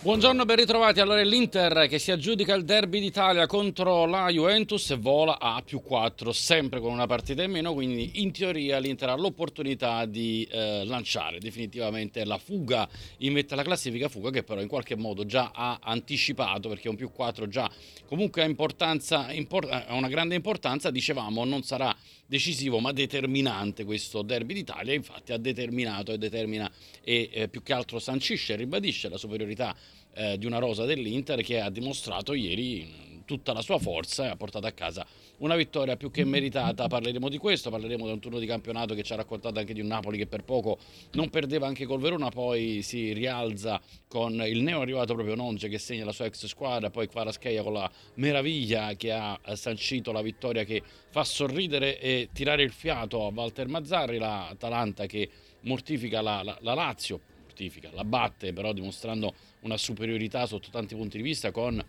Buongiorno, ben ritrovati. Allora l'Inter che si aggiudica il derby d'Italia contro la Juventus e vola a più 4, sempre con una partita in meno, quindi in teoria l'Inter ha l'opportunità di eh, lanciare definitivamente la fuga in vetta alla classifica, fuga che però in qualche modo già ha anticipato perché un più 4 già comunque ha, import- ha una grande importanza, dicevamo non sarà decisivo ma determinante questo derby d'Italia, infatti ha determinato e determina e eh, più che altro sancisce e ribadisce la superiorità eh, di una rosa dell'Inter che ha dimostrato ieri tutta la sua forza e ha portato a casa una vittoria più che meritata. Parleremo di questo, parleremo di un turno di campionato che ci ha raccontato anche di un Napoli che per poco non perdeva anche col Verona, poi si rialza con il neo arrivato proprio Nonge che segna la sua ex squadra, poi Kvarascheia con la meraviglia che ha sancito la vittoria che fa sorridere e tirare il fiato a Walter Mazzarri, l'Atalanta che mortifica la, la, la Lazio, la batte però dimostrando una superiorità sotto tanti punti di vista con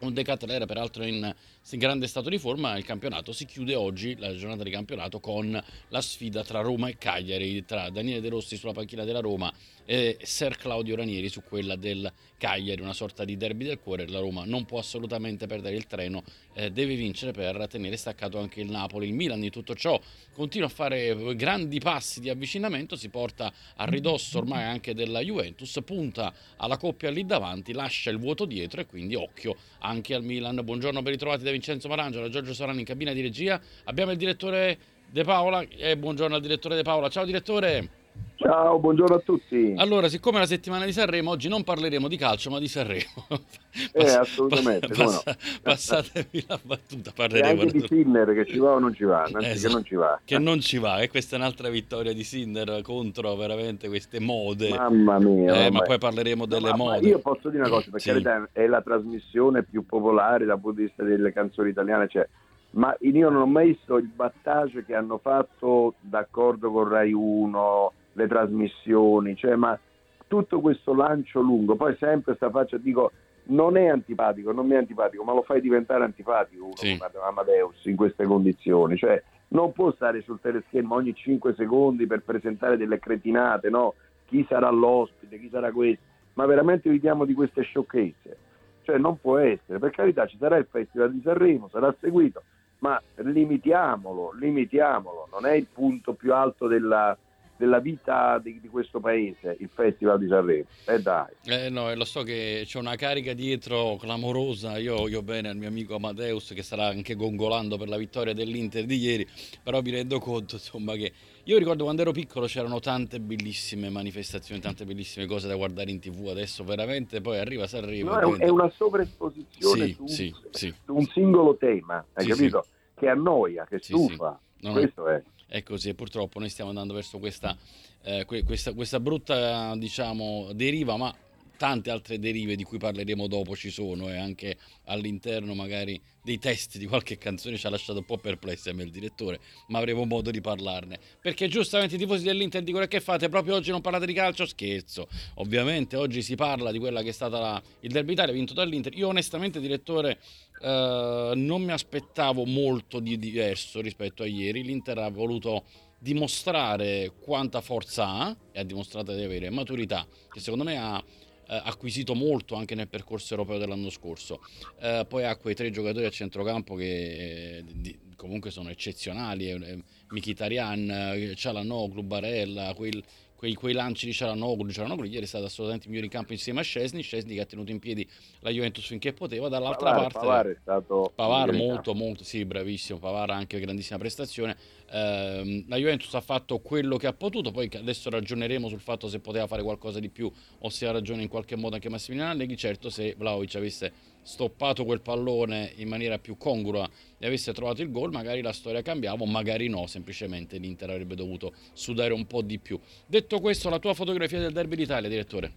un De Cattelera peraltro in grande stato di forma, il campionato si chiude oggi, la giornata di campionato, con la sfida tra Roma e Cagliari, tra Daniele De Rossi sulla panchina della Roma e Ser Claudio Ranieri su quella del Cagliari, una sorta di derby del cuore. La Roma non può assolutamente perdere il treno, eh, deve vincere per tenere staccato anche il Napoli. Il Milan di tutto ciò continua a fare grandi passi di avvicinamento, si porta a ridosso ormai anche della Juventus, punta alla coppia lì davanti, lascia il vuoto dietro e quindi occhio anche al Milan. Buongiorno, ben ritrovati da Vincenzo Marangio, da Giorgio Sorani in cabina di regia. Abbiamo il direttore De Paola e buongiorno al direttore De Paola. Ciao direttore. Ciao, buongiorno a tutti. Allora, siccome è la settimana di Sanremo, oggi non parleremo di calcio, ma di Sanremo. eh, assolutamente. Pass- no? Passatevi la battuta, parleremo. E anche di Sinner che ci va o non ci va, anzi esatto. che non ci va. Che non ci va, e questa è un'altra vittoria di Sinner contro veramente queste mode. Mamma mia. Eh, ma poi parleremo delle no, mode. io posso dire una cosa, perché sì. è la trasmissione più popolare dal punto di vista delle canzoni italiane, cioè ma io non ho mai visto il battage che hanno fatto d'accordo con Rai 1 le trasmissioni, cioè, ma tutto questo lancio lungo, poi sempre sta faccia, dico, non è antipatico, non mi è antipatico, ma lo fai diventare antipatico uno sì. come Amadeus in queste condizioni, cioè non può stare sul teleschermo ogni 5 secondi per presentare delle cretinate, no? Chi sarà l'ospite, chi sarà questo, ma veramente viviamo di queste sciocchezze, cioè non può essere, per carità ci sarà il Festival di Sanremo, sarà seguito, ma limitiamolo, limitiamolo, non è il punto più alto della, della vita di, di, questo paese, il Festival di Sanremo. Eh dai. Eh no, lo so che c'è una carica dietro clamorosa, io voglio bene al mio amico Amadeus che starà anche gongolando per la vittoria dell'Inter di ieri, però mi rendo conto insomma che io ricordo quando ero piccolo c'erano tante bellissime manifestazioni, tante bellissime cose da guardare in tv, adesso veramente poi arriva Sanremo. No, è, è una sovraesposizione sì, su, sì, sì. su, un singolo tema, hai capito? Che annoia, che stufa. No, Questo è è così e purtroppo noi stiamo andando verso questa, eh, questa, questa brutta diciamo, deriva, ma tante altre derive di cui parleremo dopo ci sono e anche all'interno magari dei testi di qualche canzone ci ha lasciato un po' perplessi a me il direttore, ma avremo modo di parlarne. Perché giustamente i tifosi dell'Inter dicono che fate proprio oggi non parlate di calcio? Scherzo. Ovviamente oggi si parla di quella che è stata la, il derby Italia vinto dall'Inter. Io onestamente direttore eh, non mi aspettavo molto di diverso rispetto a ieri. L'Inter ha voluto dimostrare quanta forza ha e ha dimostrato di avere maturità che secondo me ha eh, acquisito molto anche nel percorso europeo dell'anno scorso. Eh, poi ha quei tre giocatori a centrocampo che eh, di, comunque sono eccezionali, eh, Mkhitaryan, eh, Cialanoglu, Barella, quel, quei, quei, lanci di Cialanoglu, Cialanoglu ieri è stato assolutamente il migliore in campo insieme a Scesni, Scesni che ha tenuto in piedi la Juventus finché poteva, dall'altra Pavar, parte Pavar è stato Pavar molto molto, sì bravissimo, Pavar anche grandissima prestazione, eh, la Juventus ha fatto quello che ha potuto, poi adesso ragioneremo sul fatto se poteva fare qualcosa di più o se ha ragione in qualche modo anche Massimiliano Allegri, certo se Vlaovic avesse stoppato quel pallone in maniera più congrua e avesse trovato il gol, magari la storia cambiava, o magari no, semplicemente l'Inter avrebbe dovuto sudare un po' di più. Detto questo, la tua fotografia del derby d'Italia, direttore?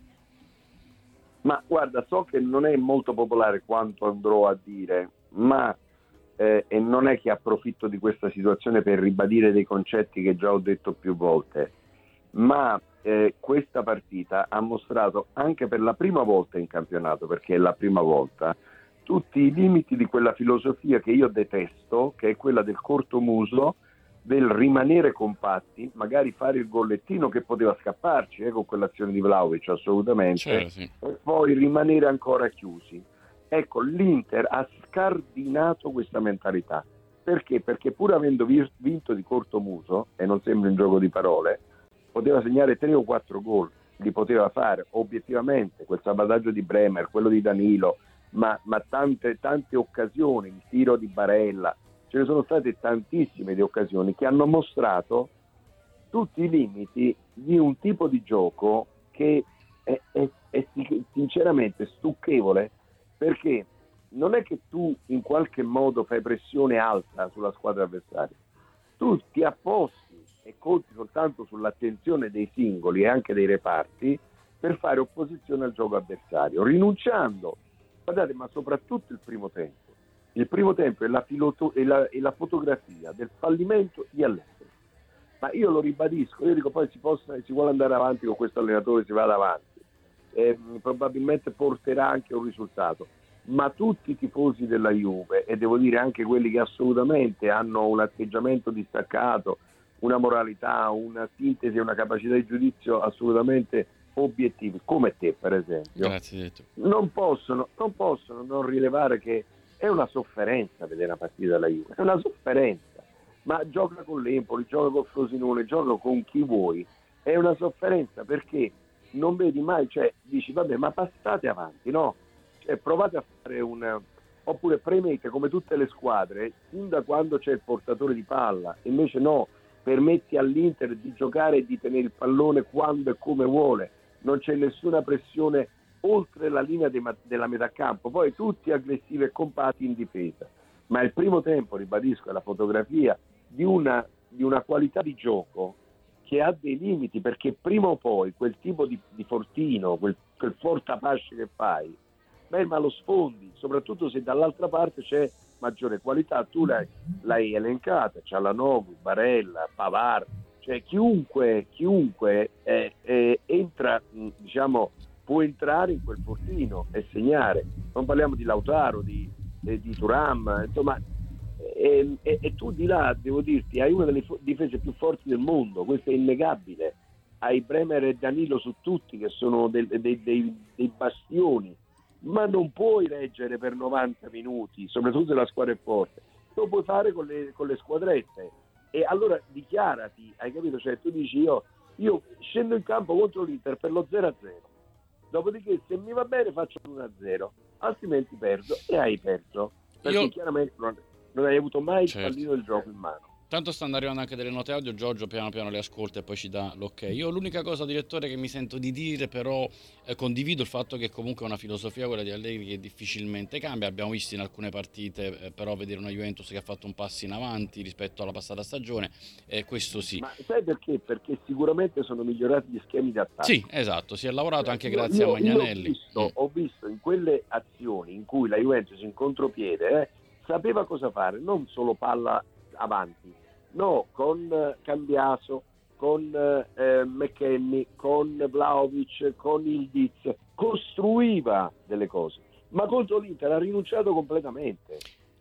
Ma guarda, so che non è molto popolare quanto andrò a dire, ma eh, e non è che approfitto di questa situazione per ribadire dei concetti che già ho detto più volte, ma eh, questa partita ha mostrato anche per la prima volta in campionato, perché è la prima volta, tutti i limiti di quella filosofia che io detesto, che è quella del corto muso, del rimanere compatti, magari fare il gollettino che poteva scapparci eh, con quell'azione di Vlaovic assolutamente, Certo, sì. e poi rimanere ancora chiusi. Ecco, l'Inter ha scardinato questa mentalità. Perché? Perché pur avendo vi- vinto di corto muso, e non sembra un gioco di parole, poteva segnare tre o quattro gol, li poteva fare obiettivamente, quel sabotaggio di Bremer, quello di Danilo, ma, ma tante, tante occasioni, il tiro di Barella, ce ne sono state tantissime di occasioni che hanno mostrato tutti i limiti di un tipo di gioco che è, è- è sin- sinceramente stucchevole perché non è che tu in qualche modo fai pressione alta sulla squadra avversaria, tu ti apposti e conti soltanto sull'attenzione dei singoli e anche dei reparti per fare opposizione al gioco avversario, rinunciando, guardate, ma soprattutto il primo tempo. Il primo tempo è la, filoto- è la- è la fotografia del fallimento di Allegri. Ma io lo ribadisco, io dico poi si, possa, si vuole andare avanti con questo allenatore, si vada avanti, eh, probabilmente porterà anche un risultato, ma tutti i tifosi della Juve, e devo dire anche quelli che assolutamente hanno un atteggiamento distaccato, una moralità, una sintesi, una capacità di giudizio assolutamente obiettivi, come te per esempio, Grazie, non possono, non possono non rilevare che è una sofferenza vedere una partita della Juve, è una sofferenza, ma gioca con l'Empoli, gioca con Frosinone, gioca con chi vuoi, è una sofferenza perché non vedi mai, cioè dici vabbè ma passate avanti, no? Cioè, provate a fare un... oppure premete come tutte le squadre, fin da quando c'è il portatore di palla, invece no, permetti all'Inter di giocare e di tenere il pallone quando e come vuole, non c'è nessuna pressione oltre la linea de- della metà campo, poi tutti aggressivi e compatti in difesa. Ma il primo tempo, ribadisco, è la fotografia di una, di una qualità di gioco che ha dei limiti, perché prima o poi quel tipo di, di fortino, quel, quel fortapasce che fai, beh, ma lo sfondi, soprattutto se dall'altra parte c'è maggiore qualità. Tu l'hai, l'hai elencata, Cialanoglu, Barella, Pavar, cioè chiunque, chiunque eh, eh, entra, diciamo, può entrare in quel fortino e segnare. Non parliamo di Lautaro, di, eh, di Turam, insomma, e, e- e tu di là, devo dirti, hai una delle difese più forti del mondo, questo è innegabile. Hai Bremer e Danilo su tutti che sono del- dei, dei- dei bastioni, ma non puoi reggere per 90 minuti, soprattutto se la squadra è forte. Lo puoi fare con le, con le squadrette. E allora dichiarati, hai capito? Cioè tu dici io, io scendo in campo contro l'Inter per lo 0-0. Dopodiché se mi va bene faccio l'1-0, altrimenti perdo e hai perso. Perché Io- chiaramente non, non hai avuto mai Certo. il pallino del gioco in mano. Tanto stanno arrivando anche delle note audio, Giorgio piano piano le ascolta e poi ci dà l'ok. Io l'unica cosa, direttore, che mi sento di dire, però eh, condivido il fatto che comunque è una filosofia quella di Allegri che difficilmente cambia. Abbiamo visto in alcune partite, eh, però vedere una Juventus che ha fatto un passo in avanti rispetto alla passata stagione, eh, questo sì. Ma sai perché? Perché sicuramente sono migliorati gli schemi di attacco. Sì, esatto, si è lavorato anche Io- grazie io- a Magnanelli. Ho, visto, Mm. ho visto in quelle azioni in cui la Juventus in contropiede eh, sapeva cosa fare, non solo palla avanti, no, con eh, Cambiaso, con eh, eh, McKenny, con Vlaovic, con il Diz, costruiva delle cose, ma contro l'Inter ha rinunciato completamente.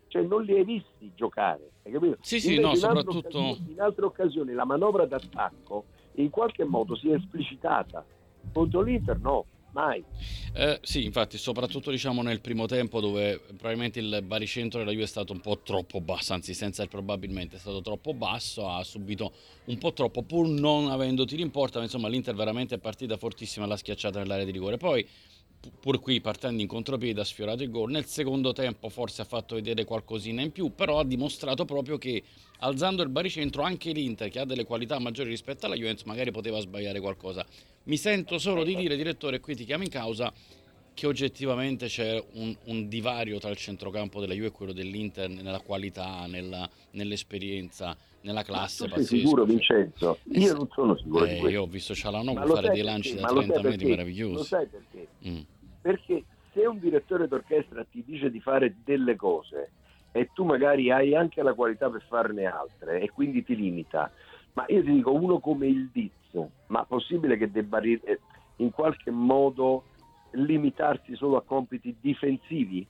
Cioè non li hai visti giocare, hai capito? Sì, sì, no, in soprattutto- in altre occasioni la manovra d'attacco in qualche modo si è esplicitata. Contro l'Inter no, mai. Eh, sì, infatti, soprattutto diciamo nel primo tempo dove probabilmente il baricentro della Juve è stato un po' troppo basso, anzi senza il probabilmente è stato troppo basso, ha subito un po' troppo pur non avendo tiri in porta, ma insomma l'Inter veramente è partita fortissima alla schiacciata nell'area di rigore. Poi pu- pur qui partendo in contropiede ha sfiorato il gol. Nel secondo tempo forse ha fatto vedere qualcosina in più, però ha dimostrato proprio che alzando il baricentro anche l'Inter che ha delle qualità maggiori rispetto alla Juventus magari poteva sbagliare qualcosa. Mi sento solo di dire, direttore, qui ti chiamo in causa, che oggettivamente c'è un, un divario tra il centrocampo della Juve e quello dell'Inter nella qualità, nella- nell'esperienza, nella classe. tu sei pazzesco. sicuro, Vincenzo? Eh, Io sì. non sono sicuro Eh, io ho visto Cialanoglu Ma fare dei lanci da Ma lo sai 30 metri perché? Lo meravigliosi. sai perché? Mm. Perché se un direttore d'orchestra ti dice di fare delle cose e tu magari hai anche la qualità per farne altre e quindi ti limita, ma io ti dico uno come il Diz ma possibile che debba eh, in qualche modo limitarsi solo a compiti difensivi?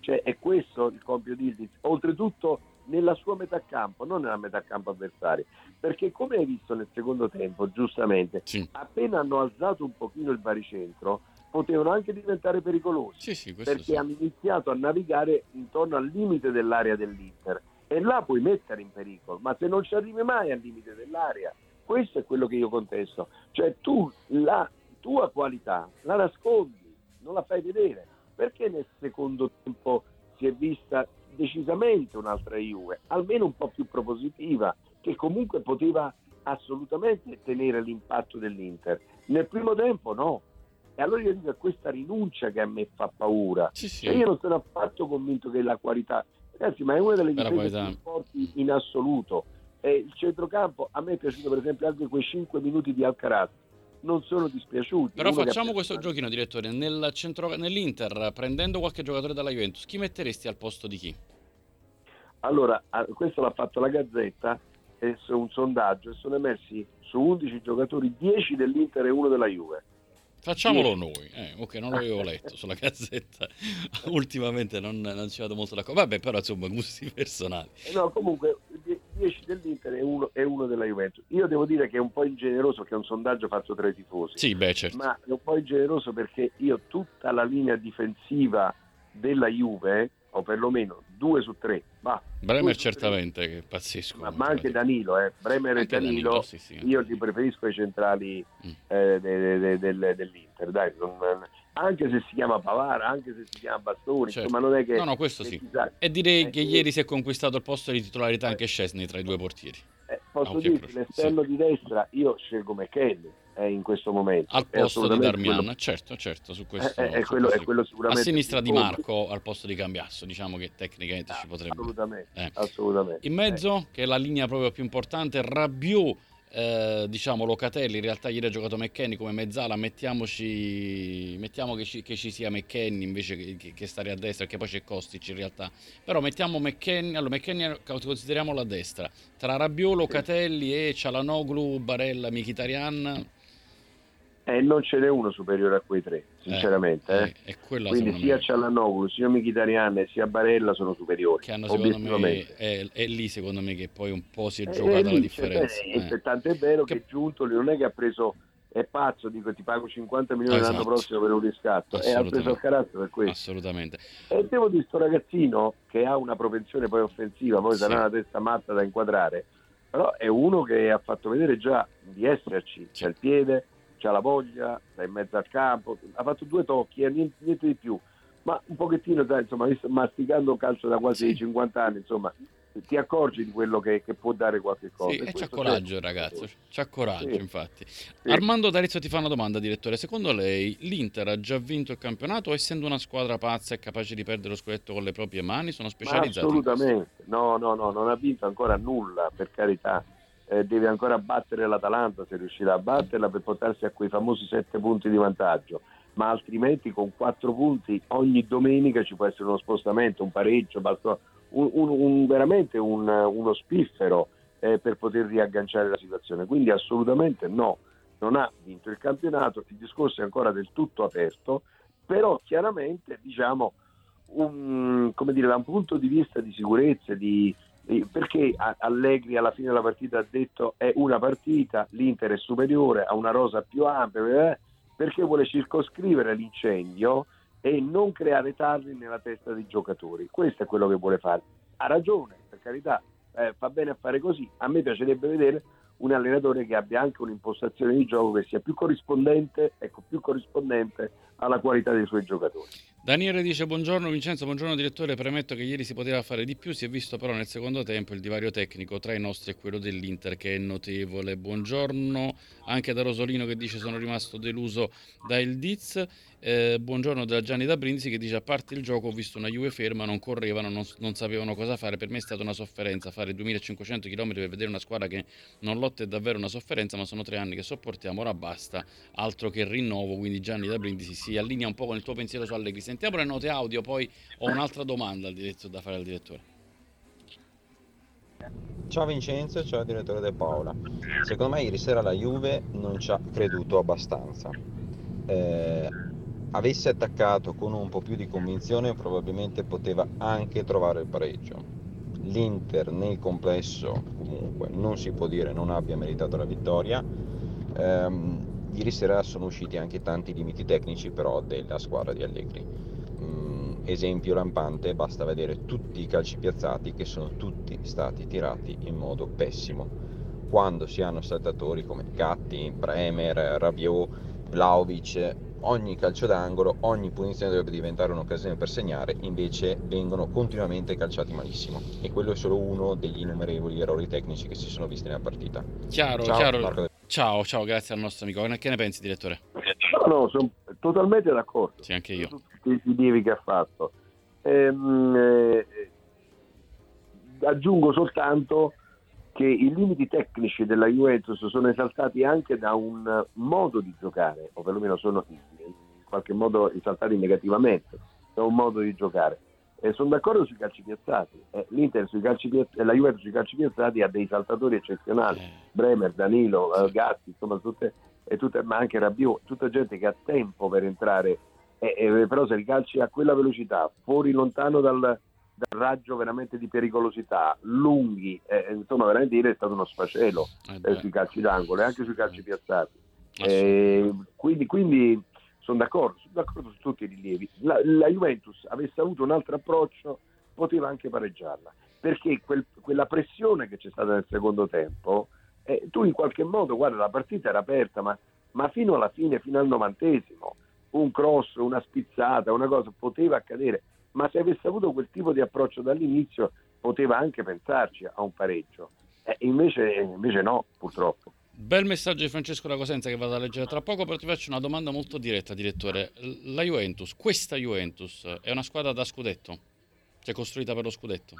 Cioè è questo il compito di Ildiz, oltretutto nella sua metà campo, non nella metà campo avversaria, perché come hai visto nel secondo tempo, giustamente, sì. appena hanno alzato un pochino il baricentro, potevano anche diventare pericolosi, sì, sì, perché hanno iniziato a navigare intorno al limite dell'area dell'Inter e là puoi mettere in pericolo, ma se non ci arrivi mai al limite dell'area, questo è quello che io contesto, cioè tu la tua qualità la nascondi, non la fai vedere, perché nel secondo tempo si è vista decisamente un'altra Juve, almeno un po' più propositiva, che comunque poteva assolutamente tenere l'impatto dell'Inter. Nel primo tempo no. E allora io dico è questa rinuncia che a me fa paura. Sì, sì. Cioè io non sono affatto convinto che la qualità... Ragazzi, ma è una delle difese più forti in assoluto. E il centrocampo, a me è piaciuto per esempio anche quei 5 minuti di Alcaraz non sono dispiaciuti. Però Uno facciamo questo giochino, direttore. Nel centro, nell'Inter, prendendo qualche giocatore dalla Juventus, chi metteresti al posto di chi? Allora, questo l'ha fatto la Gazzetta, è un sondaggio, e sono emersi su 11 giocatori 10 dell'Inter e uno della Juve. Facciamolo noi, eh, ok, non l'avevo letto sulla gazzetta, ultimamente non, non ci vado molto d'accordo, vabbè però insomma gusti personali. Eh, no, comunque 10 dell'Inter e uno, e uno, della Juventus. Io devo dire che è un po' ingeneroso che è un sondaggio fatto tra i tifosi. Sì, beh, certo. Ma è un po' ingeneroso perché io tutta la linea difensiva della Juve, o perlomeno due su tre, va. Bremer certamente, che è pazzesco. Ma, ma anche Danilo, eh. Bremer anche e Danilo, Danilo sì, sì. io li preferisco ai centrali mm. eh, de, de, de, dell'Inter, dai, non, anche se si chiama Pavara, anche se si chiama Bastoni, certo. insomma non è che... No, no, questo sì. E direi eh, che ieri si è conquistato il posto di titolarità anche Scesni tra i due portieri. Eh, posso ah, dirti, l'esterno sì. di destra, io scelgo McKenny eh, in questo momento. Al posto di Darmian, quello... certo, certo, su questo. È, è, quello, è quello sicuramente. A sinistra di Marco al posto di Cambiasso, diciamo che tecnicamente ah, ci potrebbe... Assolutamente, eh. assolutamente. In mezzo, che è la linea proprio più importante, Rabiot eh, diciamo Locatelli in realtà ieri ha giocato McKenny come mezzala mettiamoci mettiamo che ci, che ci sia McKenny invece che, che, stare a destra perché poi c'è Kostic in realtà però mettiamo McKenny allora McKenny consideriamolo a destra tra Rabiot, Locatelli e Cialanoglu, Barella, Mkhitaryan eh, non ce n'è uno superiore a quei tre, eh, sinceramente. Eh, eh. Quindi sia me... Cialanoglu, sia Mkhitaryan sia Barella sono superiori. Che hanno secondo me, è, è, lì secondo me che poi un po' si è eh, giocata la differenza. Eh. Tanto è vero che, che Giuntoli non è che ha preso è pazzo, dico ti pago 50 milioni esatto. l'anno prossimo per un riscatto e ha preso il carattere per questo. Assolutamente. E devo dire, questo ragazzino che ha una propensione poi offensiva, poi sì. sarà una testa matta da inquadrare, però è uno che ha fatto vedere già di esserci, c'è il piede, c'ha la voglia, sta in mezzo al campo, ha fatto due tocchi e niente, niente, di più. Ma un pochettino, dai, insomma, masticando calcio da quasi sì. 50 anni, insomma, ti accorgi di quello che, che, può dare qualche cosa. Sì, e, c'ha coraggio il ragazzo, c'ha coraggio sì. infatti. Sì. Armando D'Arezzo ti fa una domanda, direttore. Secondo lei l'Inter ha già vinto il campionato essendo una squadra pazza e capace di perdere lo scudetto con le proprie mani? Sono specializzati? Ma assolutamente, no, no, no, non ha vinto ancora nulla, per carità eh, deve ancora battere l'Atalanta se riuscirà a batterla per portarsi a quei famosi sette punti di vantaggio ma altrimenti con quattro punti ogni domenica ci può essere uno spostamento, un pareggio, un, un, un, veramente uno spiffero eh, per poter riagganciare la situazione. Quindi assolutamente no, non ha vinto il campionato, il discorso è ancora del tutto aperto, però chiaramente diciamo un, dire, da un punto di vista di sicurezza, di, perché Allegri alla fine della partita ha detto è una partita, l'Inter è superiore, ha una rosa più ampia, perché vuole circoscrivere l'incendio e non creare tardi nella testa dei giocatori. Questo è quello che vuole fare. Ha ragione, per carità, eh, fa bene a fare così. A me piacerebbe vedere un allenatore che abbia anche un'impostazione di gioco che sia più corrispondente, ecco, più corrispondente alla qualità dei suoi giocatori. Daniele dice buongiorno Vincenzo, buongiorno direttore, premetto che ieri si poteva fare di più, si è visto però nel secondo tempo il divario tecnico tra i nostri e quello dell'Inter che è notevole. Buongiorno anche da Rosolino che dice sono rimasto deluso da il Diz. Eh, buongiorno da Gianni da Brindisi che dice a parte il gioco ho visto una Juve ferma, non correvano, non, non, sapevano cosa fare, per me è stata una sofferenza fare 2500 km per vedere una squadra che non lotta è davvero una sofferenza, ma sono tre anni che sopportiamo, ora basta, altro che rinnovo, quindi Gianni da Brindisi si allinea un po' con il tuo pensiero su Allegri. Sentiamo le note audio, poi ho un'altra domanda da fare al direttore. Ciao Vincenzo, ciao direttore De Paola. Secondo me ieri sera la Juve non ci ha creduto abbastanza. Eh, avesse attaccato con un po' più di convinzione probabilmente poteva anche trovare il pareggio. L'Inter nel complesso comunque non si può dire non abbia meritato la vittoria. Eh, ieri sera sono usciti anche tanti limiti tecnici però della squadra di Allegri. Mm, esempio lampante, basta vedere tutti i calci piazzati che sono tutti stati tirati in modo pessimo. Quando si hanno saltatori come Gatti, Bremer, Rabiot, Vlaovic, ogni calcio d'angolo, ogni punizione dovrebbe diventare un'occasione per segnare, invece vengono continuamente calciati malissimo e quello è solo uno degli innumerevoli errori tecnici che si sono visti nella partita. Chiaro, ciao, chiaro. Ciao, ciao, grazie al nostro amico. Che ne pensi, direttore? No, no, sono totalmente d'accordo. Sì, anche io. Su tutti i rilievi che ha fatto. Ehm, eh, aggiungo soltanto che i limiti tecnici della Juventus sono esaltati anche da un modo di giocare, o perlomeno sono in qualche modo esaltati negativamente, da un modo di giocare. Eh, sono d'accordo sui calci piazzati. Eh, L'Inter sui calci piazzati, la Juventus sui calci piazzati ha dei saltatori eccezionali. Eh. Bremer, Danilo, eh, Gatti, insomma, tutte, tutte, ma anche Rabiot, tutta gente che ha tempo per entrare. però se ricalci a quella velocità, fuori lontano dal, dal raggio veramente di pericolosità, lunghi, eh, insomma veramente ieri è stato uno sfacelo eh, sui calci d'angolo e anche sui calci piazzati. quindi, quindi sono d'accordo, sono d'accordo su tutti i rilievi. La, la, Juventus avesse avuto un altro approccio poteva anche pareggiarla, perché quel, quella pressione che c'è stata nel secondo tempo, eh, tu in qualche modo, guarda, la partita era aperta, ma, ma fino alla fine, fino al novantesimo, un cross, una spizzata, una cosa poteva accadere, ma se avesse avuto quel tipo di approccio dall'inizio poteva anche pensarci a un pareggio. Eh, invece, invece no, purtroppo. Bel messaggio di Francesco da Cosenza che vado a leggere tra poco, però ti faccio una domanda molto diretta, direttore. La Juventus, questa Juventus, è una squadra da scudetto? Cioè costruita per lo scudetto?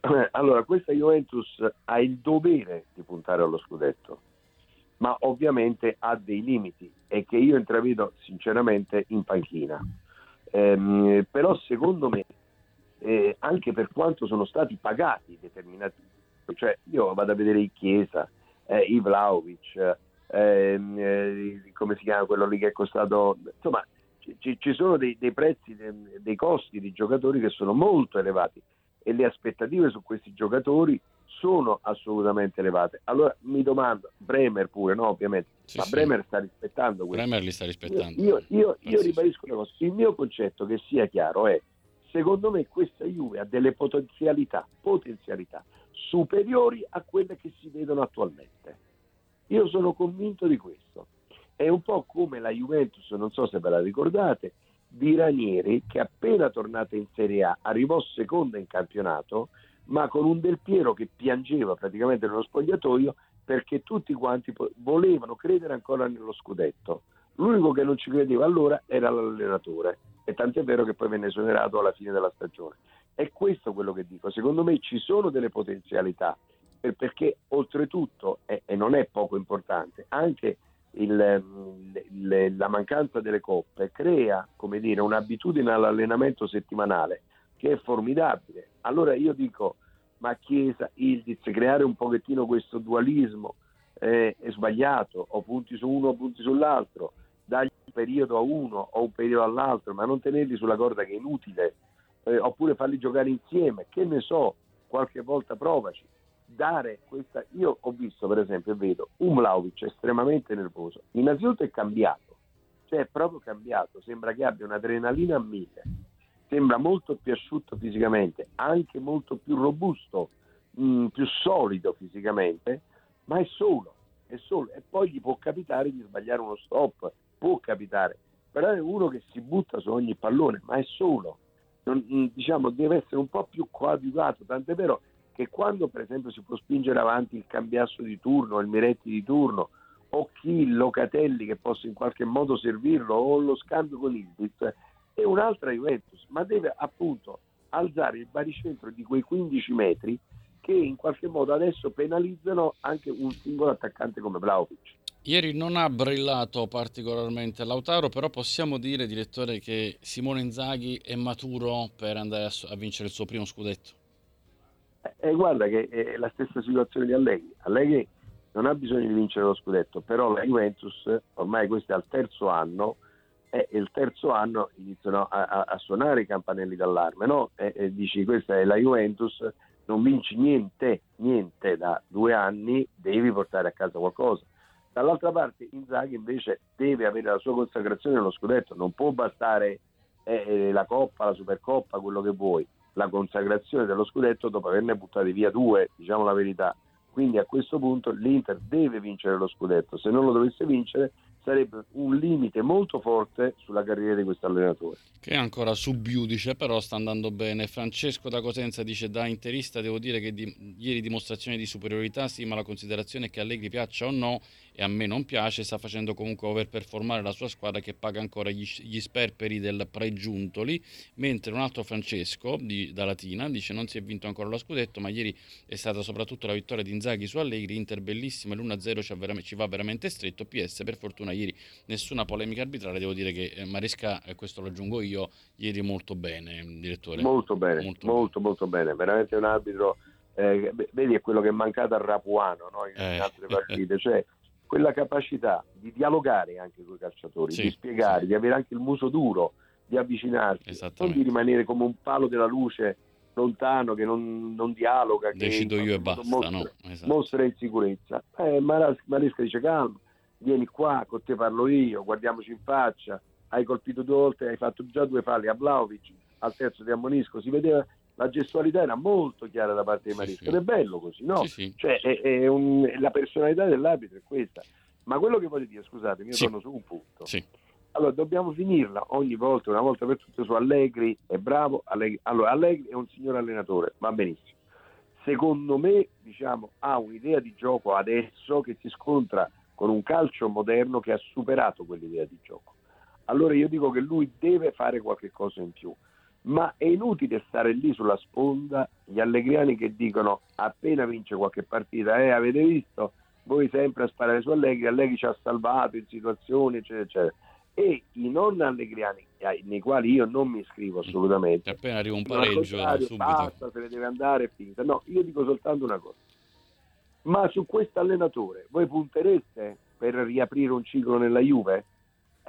Eh, allora, questa Juventus ha il dovere di puntare allo scudetto, ma ovviamente ha dei limiti e che io intravedo sinceramente in panchina. Ehm, però secondo me, eh, anche per quanto sono stati pagati determinati, cioè io vado a vedere i Chiesa, eh, i Vlaovic, ehm, eh, come si chiama quello lì che è costato, insomma ci, ci sono dei, dei prezzi, dei, dei, costi di giocatori che sono molto elevati e le aspettative su questi giocatori sono assolutamente elevate. Allora mi domando, Bremer pure, no ovviamente, sì, ma sì. Bremer sta rispettando questo. Bremer li sta rispettando. Io, io, io, io ribadisco una cosa, il mio concetto che sia chiaro è, secondo me questa Juve ha delle potenzialità, potenzialità superiori a quelle che si vedono attualmente. Io sono convinto di questo. È un po' come la Juventus, non so se ve la ricordate, di Ranieri che appena tornata in Serie A arrivò seconda in campionato, ma con un Del Piero che piangeva praticamente nello spogliatoio perché tutti quanti volevano credere ancora nello scudetto. L'unico che non ci credeva allora era l'allenatore e tant'è vero che poi venne esonerato alla fine della stagione. È questo quello che dico, secondo me ci sono delle potenzialità, perché oltretutto, e, non è poco importante, anche il, il, la mancanza delle coppe crea come dire, un'abitudine all'allenamento settimanale che è formidabile. Allora io dico, ma Chiesa, Ildiz, creare un pochettino questo dualismo eh, è sbagliato, o punti su uno o punti sull'altro, dagli un periodo a uno o un periodo all'altro, ma non tenerli sulla corda che è inutile eh, oppure farli giocare insieme, che ne so, qualche volta provaci. Dare questa, io ho visto per esempio vedo un Vlaovic estremamente nervoso, innanzitutto è cambiato, cioè è proprio cambiato, sembra che abbia un'adrenalina a mille, sembra molto più asciutto fisicamente, anche molto più robusto, mh, mm, più solido fisicamente, ma è solo, è solo, e poi gli può capitare di sbagliare uno stop, può capitare, però è uno che si butta su ogni pallone, ma è solo non, mm, diciamo, deve essere un po' più coadiuvato, tant'è vero che quando per esempio si può spingere avanti il cambiasso di turno, il Miretti di turno, o chi, Locatelli che possa in qualche modo servirlo, o lo scambio con il Ildiz, è un'altra Juventus, ma deve appunto alzare il baricentro di quei 15 metri che in qualche modo adesso penalizzano anche un singolo attaccante come Vlaovic. Ieri non ha brillato particolarmente Lautaro, però possiamo dire, direttore, che Simone Inzaghi è maturo per andare a, a vincere il suo primo scudetto? E guarda che è la stessa situazione di Allegri. Allegri non ha bisogno di vincere lo scudetto, però la Juventus ormai questo è al terzo anno e il terzo anno iniziano a, a, a suonare i campanelli d'allarme, no? E, e, dici questa è la Juventus, non vinci niente, niente da due anni, devi portare a casa qualcosa. Dall'altra parte Inzaghi invece deve avere la sua consacrazione nello scudetto, non può bastare eh, eh la Coppa, la Supercoppa, quello che vuoi, la consacrazione dello scudetto dopo averne buttati via due, diciamo la verità. Quindi a questo punto l'Inter deve vincere lo scudetto, se non lo dovesse vincere sarebbe un limite molto forte sulla carriera di questo allenatore. Che è ancora subiudice, però sta andando bene. Francesco da Cosenza dice da interista devo dire che di, ieri dimostrazione di superiorità, sì, ma la considerazione che Allegri piaccia o no e a me non piace, sta facendo comunque overperformare la sua squadra che paga ancora gli, gli sperperi del pregiuntoli, mentre un altro Francesco di, da Latina dice non si è vinto ancora lo scudetto, ma ieri è stata soprattutto la vittoria di Inzaghi su Allegri, Inter bellissima, l'1-0 ci, ci va veramente stretto, PS per fortuna ieri nessuna polemica arbitrale, devo dire che eh, Maresca, e questo lo aggiungo io, ieri molto bene, direttore. Molto bene, molto, molto, bene. molto bene, veramente un arbitro... Eh, vedi è quello che è mancato a Rapuano no? in eh, altre partite, cioè quella capacità di dialogare anche con i calciatori, sì, di spiegare, sì. di avere anche il muso duro, di avvicinarsi, non di rimanere come un palo della luce lontano che non, non dialoga, decido che io e basta, mostra, no? esatto. mostra insicurezza. Eh, Maresca dice calma, vieni qua, con te parlo io, guardiamoci in faccia, hai colpito due volte, hai fatto già due falli a Vlaovic, al terzo ti ammonisco, si vedeva la gestualità era molto chiara da parte di Maresca sì, ed è bello così, no? Sì, cioè, è, è un, la personalità dell'arbitro è questa. Ma quello che voglio dire, scusatemi, io torno su un punto. Allora, dobbiamo finirla ogni volta, una volta per tutte, su Allegri, è bravo. Allegri. Allora, Allegri è un signor allenatore, va benissimo. Secondo me, diciamo, ha un'idea di gioco adesso che si scontra con un calcio moderno che ha superato quell'idea di gioco. Allora io dico che lui deve fare qualche cosa in più ma è inutile stare lì sulla sponda gli allegriani che dicono appena vince qualche partita, eh, avete visto? Voi sempre a sparare su Allegri, Allegri ci ha salvato in situazioni, eccetera, eccetera. E i non allegriani, nei quali io non mi iscrivo assolutamente. Appena arriva un pareggio, subito. basta, se ne deve andare e finita. No, io dico soltanto una cosa. Ma su questo allenatore voi puntereste per riaprire un ciclo nella Juve?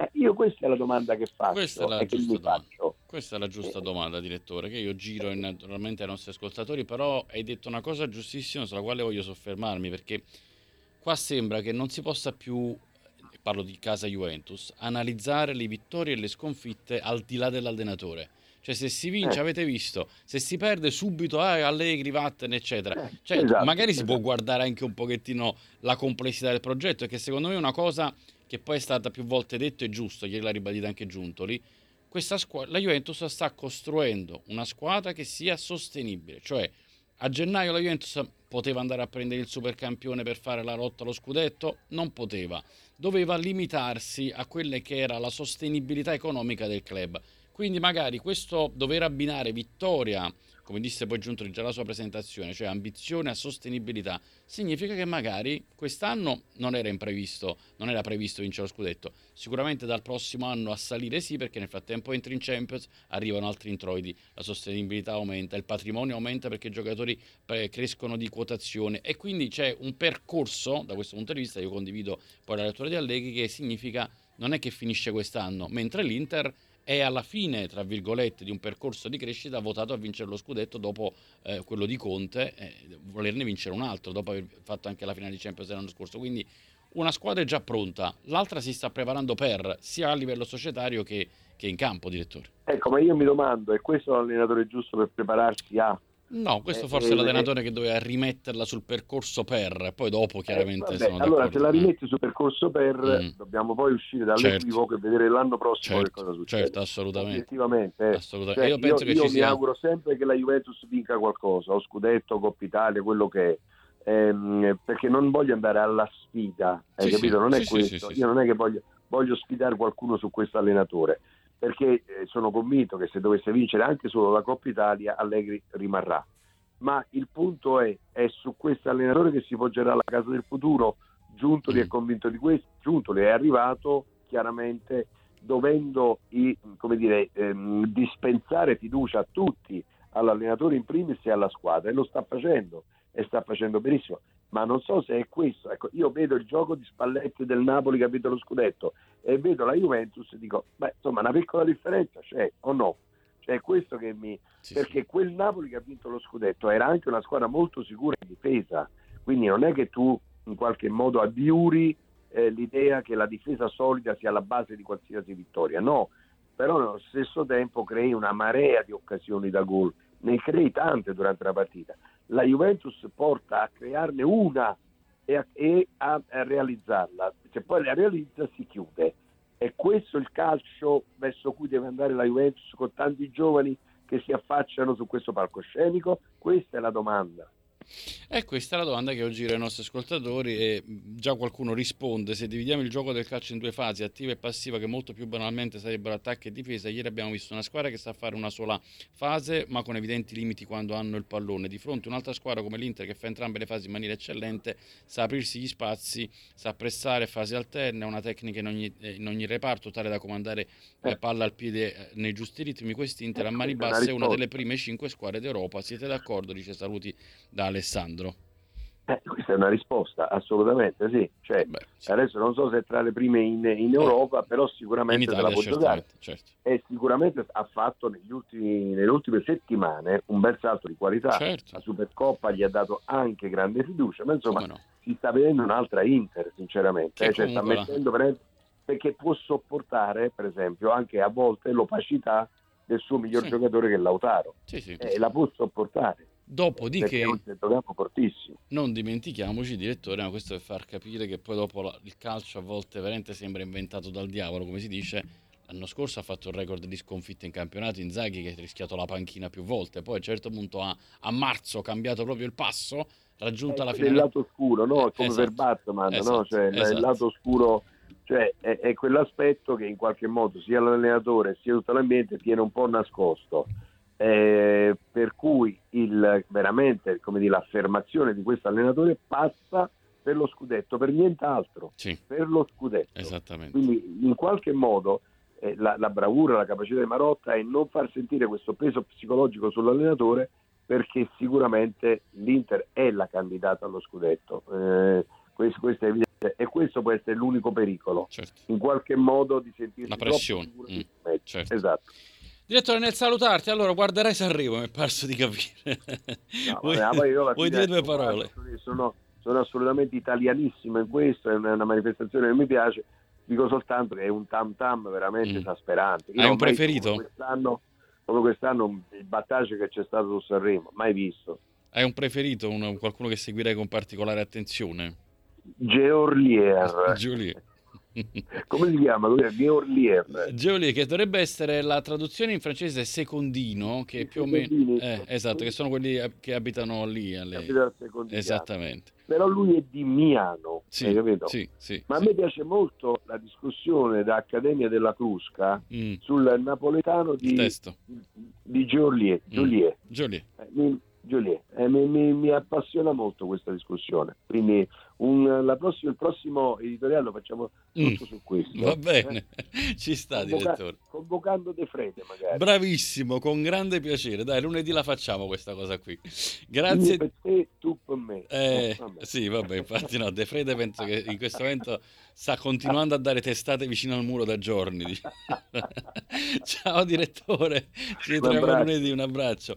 Eh, io questa è la domanda che faccio. Questa è la, giusta, domanda. Questa è la giusta domanda, direttore, che io giro naturalmente ai nostri ascoltatori, però hai detto una cosa giustissima sulla quale voglio soffermarmi, perché qua sembra che non si possa più, parlo di casa Juventus, analizzare le vittorie e le sconfitte al di là dell'allenatore. Cioè, se si vince, eh. avete visto, se si perde subito, ah, Allegri, vattene, eccetera. Eh, cioè, esatto, magari esatto. si può guardare anche un pochettino la complessità del progetto, che secondo me è una cosa che poi è stata più volte detto e giusto, l'ha ribadita anche Giuntoli, squadra, la Juventus sta costruendo una squadra che sia sostenibile, cioè a gennaio la Juventus poteva andare a prendere il supercampione per fare la rotta allo scudetto? Non poteva, doveva limitarsi a quelle che era la sostenibilità economica del club. Quindi magari questo dover abbinare vittoria come disse poi Giuntoli già la sua presentazione, cioè ambizione a sostenibilità, significa che magari quest'anno non era imprevisto, non era previsto vincere lo scudetto. Sicuramente dal prossimo anno a salire sì, perché nel frattempo entri in Champions, arrivano altri introiti, la sostenibilità aumenta, il patrimonio aumenta perché i giocatori eh, crescono di quotazione e quindi c'è un percorso, da questo punto di vista, io condivido poi la lettura di Allegri, che significa non è che finisce quest'anno, mentre l'Inter è alla fine, tra virgolette, di un percorso di crescita votato a vincere lo scudetto dopo eh, quello di Conte, eh, volerne vincere un altro, dopo aver fatto anche la finale di Champions l'anno scorso. Quindi una squadra è già pronta, l'altra si sta preparando per, sia a livello societario che, che in campo, direttore. Ecco, ma io mi domando, è questo l'allenatore giusto per prepararsi a No, questo eh, forse è eh, l'allenatore eh, che doveva rimetterla sul percorso per, poi dopo chiaramente eh, vabbè, Allora, se la rimetti sul percorso per, mm. dobbiamo poi uscire dall'equivoco certo. e vedere l'anno prossimo certo, che cosa succede. Certo, assolutamente. Effettivamente. assolutamente. Cioè, io, penso io, che io mi sia... auguro sempre che la Juventus vinca qualcosa, o Scudetto, Coppa Italia, quello che è. Ehm, perché non voglio andare alla sfida, hai sì, capito? Sì, non è sì, questo. Io non è che voglio, voglio sfidare qualcuno su questo allenatore perché eh, sono convinto che se dovesse vincere anche solo la Coppa Italia Allegri rimarrà ma il punto è, è su questo allenatore che si poggerà la casa del futuro. Giuntoli mm. è convinto di questo, Giuntoli è arrivato chiaramente dovendo come dire, ehm, dispensare fiducia a tutti, all'allenatore in primis e alla squadra e lo sta facendo e sta facendo benissimo ma non so se è questo ecco, io vedo il gioco di Spalletti del Napoli che ha vinto lo scudetto e vedo la Juventus e dico beh insomma una piccola differenza c'è o no cioè è questo che mi sì, perché sì. quel Napoli che ha vinto lo scudetto era anche una squadra molto sicura in difesa quindi non è che tu in qualche modo addiuri eh, l'idea che la difesa solida sia la base di qualsiasi vittoria no però nello stesso tempo crei una marea di occasioni da gol, ne crei tante durante la partita. La Juventus porta a crearne una e a, e a, realizzarla, se poi la realizza si chiude. È questo il calcio verso cui deve andare la Juventus con tanti giovani che si affacciano su questo palcoscenico? Questa è la domanda. E questa è la domanda che oggi giro ai nostri ascoltatori e già qualcuno risponde. Se dividiamo il gioco del calcio in due fasi, attiva e passiva, che molto più banalmente sarebbero attacco e difesa, ieri abbiamo visto una squadra che sa fare una sola fase, ma con evidenti limiti quando hanno il pallone. Di fronte un'altra squadra come l'Inter che fa entrambe le fasi in maniera eccellente, sa aprirsi gli spazi, sa pressare fasi alterne, ha una tecnica in ogni, in ogni, reparto tale da comandare eh. palla al piede eh, nei giusti ritmi. Quest'Inter a mani basse è una delle prime cinque squadre d'Europa. Siete d'accordo? Dice saluti da Alessandro. Alessandro? Eh, questa è una risposta, assolutamente sì. Cioè, Beh, sì. Adesso non so se è tra le prime in, in Europa, eh, però sicuramente Italia, la può giocare. Certo. E sicuramente ha fatto ultimi, nelle ultime settimane un bel salto di qualità. Certo. La Supercoppa gli ha dato anche grande fiducia, ma insomma no? si sta vedendo un'altra Inter, sinceramente. Eh, cioè, sta mettendo la... perché può sopportare, per esempio, anche a volte l'opacità del suo miglior sì. giocatore che è Lautaro. Sì, sì. Eh, la può sopportare. Dopodiché, non dimentichiamoci, direttore, ma questo per far capire che poi dopo la, il calcio a volte veramente sembra inventato dal diavolo, come si dice. L'anno scorso ha fatto il record di sconfitte in campionato Inzaghi che ha rischiato la panchina più volte, poi a un certo punto a, a marzo ha cambiato proprio il passo, raggiunta eh, la fine. Il lato oscuro, no? Come esatto, per Batman, esatto, no? Cioè, esatto. il lato oscuro cioè è, è, quell'aspetto che in qualche modo sia l'allenatore sia tutto l'ambiente tiene un po' nascosto eh, per cui il, veramente dire, l'affermazione di questo allenatore passa per lo scudetto, per nient'altro, sì. per lo scudetto. Esattamente. Quindi in qualche modo eh, la, la, bravura, la capacità di Marotta è non far sentire questo peso psicologico sull'allenatore perché sicuramente l'Inter è la candidata allo scudetto. Eh, questo, questo, è evidente e questo può essere l'unico pericolo, certo. in qualche modo di sentirsi la pressione. Mm, certo. Esatto. Direttore, nel salutarti, allora guarderai Sanremo, mi è parso di capire. No, vuoi, vabbè, vuoi dire due parole? Sono, sono, assolutamente italianissimo in questo, è una, una, manifestazione che mi piace. Dico soltanto che è un tam tam veramente mm. esasperante. Hai un preferito? Come quest'anno, come quest'anno il battaggio che c'è stato su Sanremo, mai visto. Hai un preferito, un, qualcuno che seguirai con particolare attenzione? Georlier. Giulia. come si chiama? Georlier. Georlier, che dovrebbe essere la traduzione in francese secondino, che più o meno... Eh, esatto, che sono quelli che abitano lì. Alle... Esattamente. Però lui è di Miano, sì, capito? Sì, sì, Ma a me piace molto la discussione da Accademia della Crusca mm. sul napoletano di, di Georlier. Georlier. Mm. Georlier. Eh, Giuliet, eh, mi, mi, mi, appassiona molto questa discussione, quindi un, prossima, il prossimo editoriale lo facciamo tutto mm, su questo. Va bene, eh? ci sta Convoca- direttore. Convocando De Frede magari. Bravissimo, con grande piacere, dai lunedì la facciamo questa cosa qui. Grazie. per te, tu per me. Eh, no, sì, vabbè, infatti no, De Frede penso che in questo momento sta continuando a dare testate vicino al muro da giorni. Ciao direttore, ci ritroviamo lunedì, un abbraccio.